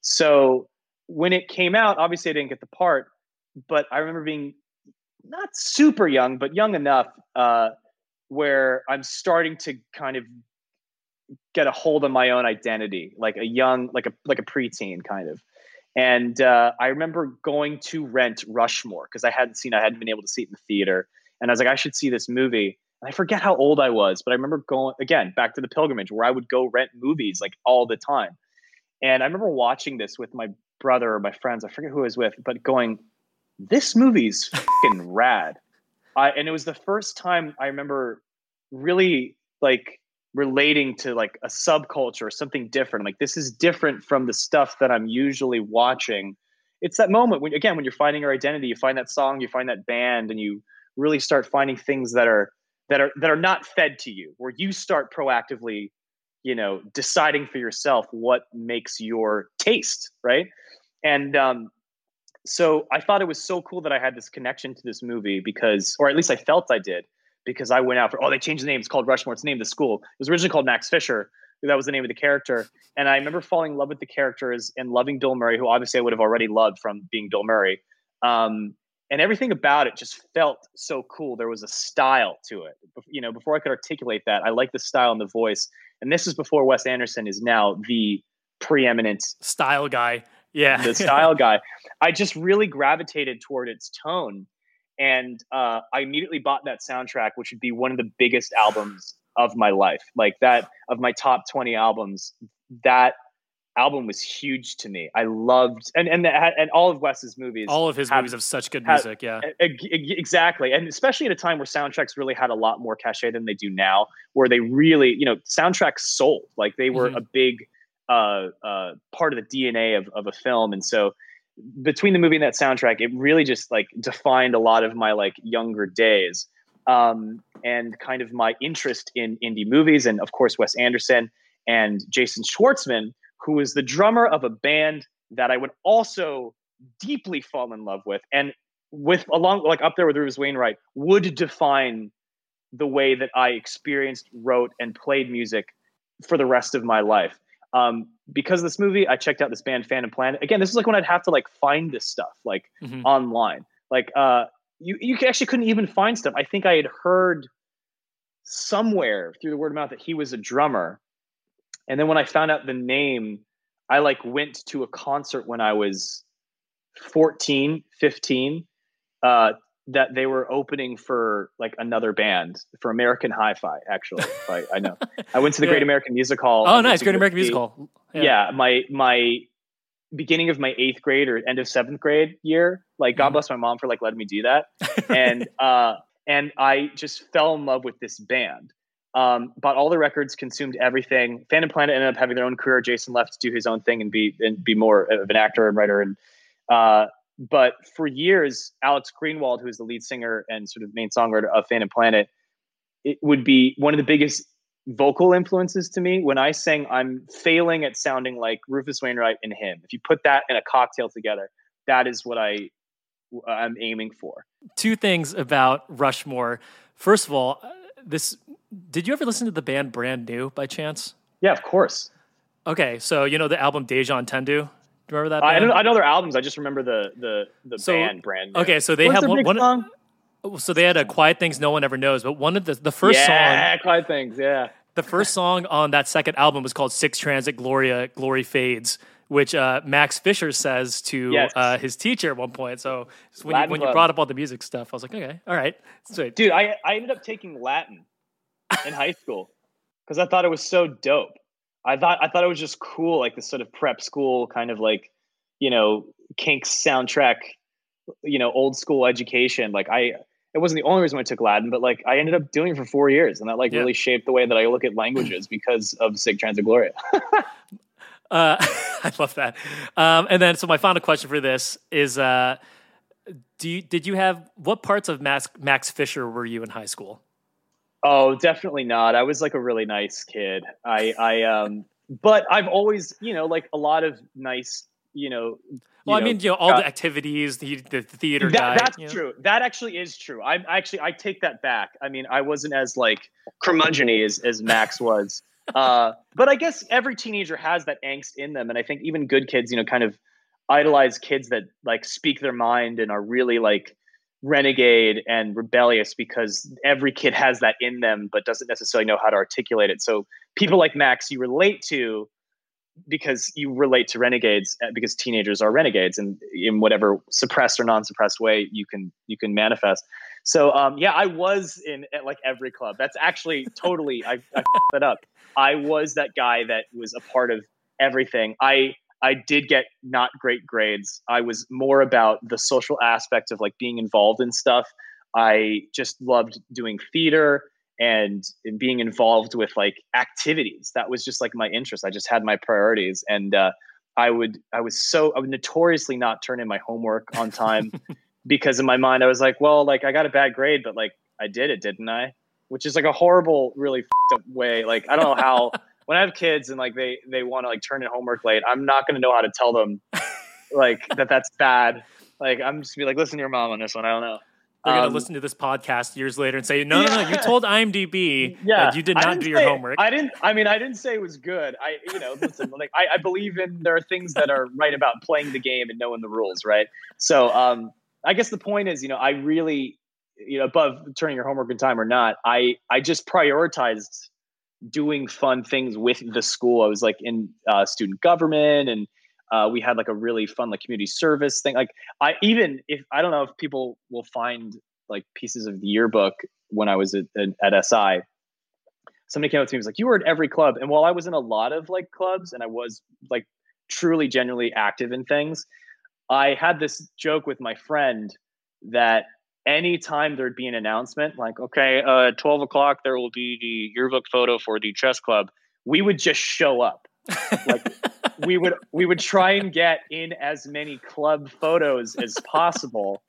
[SPEAKER 2] so when it came out, obviously I didn't get the part, but I remember being not super young, but young enough uh, where I'm starting to kind of get a hold of my own identity, like a young, like a like a preteen kind of. And uh, I remember going to rent Rushmore because I hadn't seen, I hadn't been able to see it in the theater, and I was like, I should see this movie. And I forget how old I was, but I remember going again back to the pilgrimage where I would go rent movies like all the time. And I remember watching this with my brother or my friends. I forget who I was with, but going, this movie's fucking rad. I, and it was the first time I remember really like relating to like a subculture or something different. like, this is different from the stuff that I'm usually watching. It's that moment when, again, when you're finding your identity, you find that song, you find that band, and you really start finding things that are that are that are not fed to you, where you start proactively, you know, deciding for yourself what makes your taste, right? And um, so I thought it was so cool that I had this connection to this movie because, or at least I felt I did, because I went out for, oh, they changed the name. It's called Rushmore. It's named the school. It was originally called Max Fisher. That was the name of the character. And I remember falling in love with the characters and loving Bill Murray, who obviously I would have already loved from being Bill Murray. Um, and everything about it just felt so cool. There was a style to it. You know, before I could articulate that, I like the style and the voice. And this is before Wes Anderson is now the preeminent
[SPEAKER 1] style guy. Yeah.
[SPEAKER 2] the style guy. I just really gravitated toward its tone. And uh, I immediately bought that soundtrack, which would be one of the biggest albums of my life. Like that, of my top 20 albums, that album was huge to me. I loved and and and all of Wes's movies.
[SPEAKER 1] All of his have, movies have such good music. yeah,
[SPEAKER 2] exactly, and especially at a time where soundtracks really had a lot more cachet than they do now, where they really, you know, soundtracks sold. Like they were mm-hmm. a big uh, uh, part of the DNA of, of a film. And so between the movie and that soundtrack, it really just like defined a lot of my like younger days um, and kind of my interest in indie movies. And of course, Wes Anderson and Jason Schwartzman, who is the drummer of a band that I would also deeply fall in love with. And with along like up there with Rufus Wainwright would define the way that I experienced, wrote, and played music for the rest of my life um, because of this movie, I checked out this band Phantom Planet. Again, this is like when I'd have to like find this stuff like mm-hmm. online. Like uh, you you actually couldn't even find stuff. I think I had heard somewhere through the word of mouth that he was a drummer. And then when I found out the name, I like went to a concert when I was 14, 15 uh, that they were opening for like another band for American Hi-Fi. Actually, I, I know. I went to the yeah. Great American Music Hall.
[SPEAKER 1] Oh, nice, Great American Music Hall.
[SPEAKER 2] Yeah. yeah. my my beginning of my eighth grade or end of seventh grade year. Like, God mm. bless my mom for like letting me do that, and uh, and I just fell in love with this band. Um, bought all the records, consumed everything. Phantom Planet ended up having their own career. Jason left to do his own thing and be and be more of an actor and writer and. Uh, but for years, Alex Greenwald, who is the lead singer and sort of main songwriter of Phantom Planet, it would be one of the biggest vocal influences to me. When I sing, I'm failing at sounding like Rufus Wainwright and him. If you put that in a cocktail together, that is what I I'm aiming for.
[SPEAKER 1] Two things about Rushmore. First of all, this did you ever listen to the band Brand New by chance?
[SPEAKER 2] Yeah, of course.
[SPEAKER 1] Okay, so you know the album Deja Entendu? Do you remember that?
[SPEAKER 2] Band? I, don't, I know their albums. I just remember the the the so, band brand.
[SPEAKER 1] New. Okay, so they What's have one. one so they had a quiet things no one ever knows, but one of the the first
[SPEAKER 2] yeah,
[SPEAKER 1] song.
[SPEAKER 2] Yeah, quiet things. Yeah.
[SPEAKER 1] The first song on that second album was called "Sic Transit Gloria Glory Fades," which uh, Max Fisher says to yes. uh, his teacher at one point. So, so when, you, when you, brought up all the music stuff, I was like, okay, all right, sweet.
[SPEAKER 2] Dude, I I ended up taking Latin in high school because I thought it was so dope. I thought I thought it was just cool, like this sort of prep school kind of like, you know, Kinks soundtrack, you know, old school education. Like I, it wasn't the only reason I took Latin, but like I ended up doing it for four years, and that like yeah. really shaped the way that I look at languages because of Sic Transit Gloria.
[SPEAKER 1] uh, I love that. Um, and then, so my final question for this is: uh, Do you did you have what parts of Max Max Fisher were you in high school?
[SPEAKER 2] Oh, definitely not. I was like a really nice kid. I, I, um, but I've always, you know, like a lot of nice you know.
[SPEAKER 1] Well, I mean, you know, all uh, the activities, the, the theater
[SPEAKER 2] that,
[SPEAKER 1] guy.
[SPEAKER 2] That's
[SPEAKER 1] you know?
[SPEAKER 2] true. That actually is true. I'm actually I take that back. I mean, I wasn't as like curmudgeon as as Max was. uh, but I guess every teenager has that angst in them, and I think even good kids, you know, kind of idolize kids that like speak their mind and are really like renegade and rebellious because every kid has that in them but doesn't necessarily know how to articulate it. So people like max you relate to because you relate to renegades uh, because teenagers are renegades and in whatever suppressed or non-suppressed way you can you can manifest. So um, yeah i was in at like every club. That's actually totally i, I that up. I was that guy that was a part of everything. I I did get not great grades. I was more about the social aspect of like being involved in stuff. I just loved doing theater and, and being involved with like activities. That was just like my interest. I just had my priorities and uh, I would I was so I would notoriously not turn in my homework on time because in my mind I was like, well, like I got a bad grade, but like I did it, didn't I? Which is like a horrible, really up way. Like I don't know how when I have kids and like they they want to like turn in homework late, I'm not going to know how to tell them like that that's bad. Like I'm just be like, listen to your mom on this one. I don't know.
[SPEAKER 1] They're um, gonna listen to this podcast years later and say, "No, yeah. no, no! You told IMDb yeah. that you did not do your homework."
[SPEAKER 2] I didn't. I mean, I didn't say it was good. I, you know, listen. like, I, I, believe in there are things that are right about playing the game and knowing the rules, right? So, um, I guess the point is, you know, I really, you know, above turning your homework in time or not, I, I just prioritized doing fun things with the school. I was like in uh, student government and uh, we had like a really fun like community service thing. Like I even if I don't know if people will find like pieces of the yearbook when I was at, at SI. Somebody came up to me and was like, "You were at every club," and while I was in a lot of like clubs and I was like truly, genuinely active in things, I had this joke with my friend that anytime there'd be an announcement like, okay, uh, 12 o'clock, there will be the yearbook photo for the chess club, we would just show up. like we would we would try and get in as many club photos as possible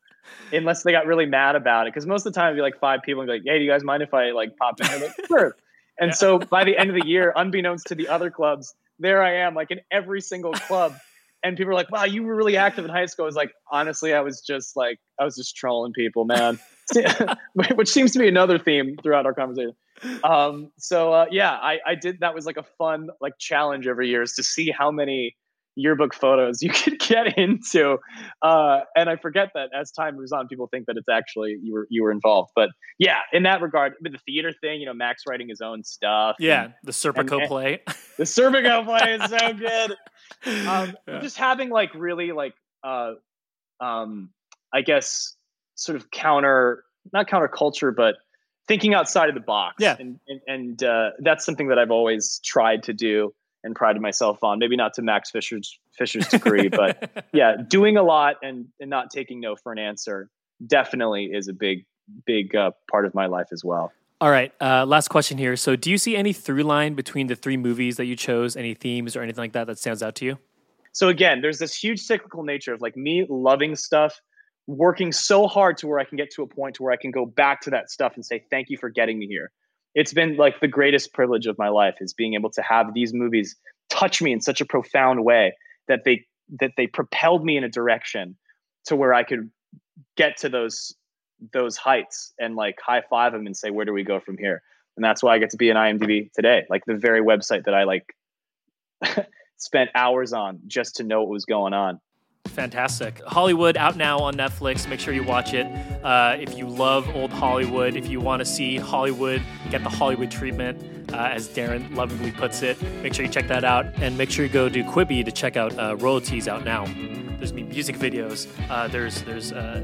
[SPEAKER 2] unless they got really mad about it because most of the time it'd be like five people and be like hey do you guys mind if i like pop in here like, sure and yeah. so by the end of the year unbeknownst to the other clubs there i am like in every single club and people are like, "Wow, you were really active in high school." I was like, honestly, I was just like, I was just trolling people, man. Which seems to be another theme throughout our conversation. Um, so uh, yeah, I, I did. That was like a fun like challenge every year is to see how many yearbook photos you could get into. Uh, and I forget that as time moves on, people think that it's actually you were you were involved. But yeah, in that regard, with the theater thing, you know, Max writing his own stuff.
[SPEAKER 1] Yeah, and, the Serpico play.
[SPEAKER 2] The Serpico play is so good. Um, yeah. Just having like really like uh, um, I guess sort of counter not counterculture, but thinking outside of the box.
[SPEAKER 1] Yeah,
[SPEAKER 2] and and, and uh, that's something that I've always tried to do and prided myself on. Maybe not to Max Fisher's Fisher's degree, but yeah, doing a lot and and not taking no for an answer definitely is a big big uh, part of my life as well.
[SPEAKER 1] All right, uh, last question here. So, do you see any through line between the three movies that you chose? Any themes or anything like that that stands out to you?
[SPEAKER 2] So again, there's this huge cyclical nature of like me loving stuff, working so hard to where I can get to a point to where I can go back to that stuff and say thank you for getting me here it's been like the greatest privilege of my life is being able to have these movies touch me in such a profound way that they that they propelled me in a direction to where I could get to those those heights and like high five them and say where do we go from here? And that's why I get to be in IMDb today like the very website that I like spent hours on just to know what was going on
[SPEAKER 1] Fantastic. Hollywood out now on Netflix. Make sure you watch it. Uh, if you love old Hollywood, if you want to see Hollywood get the Hollywood treatment, uh, as Darren lovingly puts it, make sure you check that out. And make sure you go to Quibi to check out uh, Royalties out now. There's music videos. Uh, there's there's uh,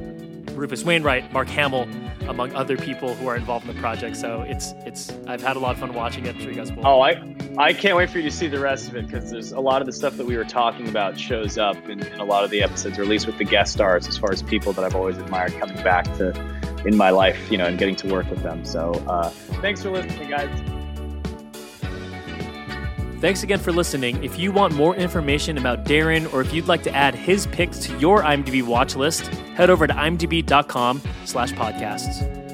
[SPEAKER 1] Rufus Wainwright, Mark Hamill, among other people who are involved in the project. So it's it's I've had a lot of fun watching it. I'm sure you guys will.
[SPEAKER 2] Oh, I I can't wait for you to see the rest of it because there's a lot of the stuff that we were talking about shows up in, in, a lot of the episodes, or at least with the guest stars, as far as people that I've always admired coming back to in my life, you know, and getting to work with them. So uh, thanks for listening, guys.
[SPEAKER 1] Thanks again for listening. If you want more information about Darren or if you'd like to add his picks to your IMDb watch list, head over to imdb.com slash podcasts.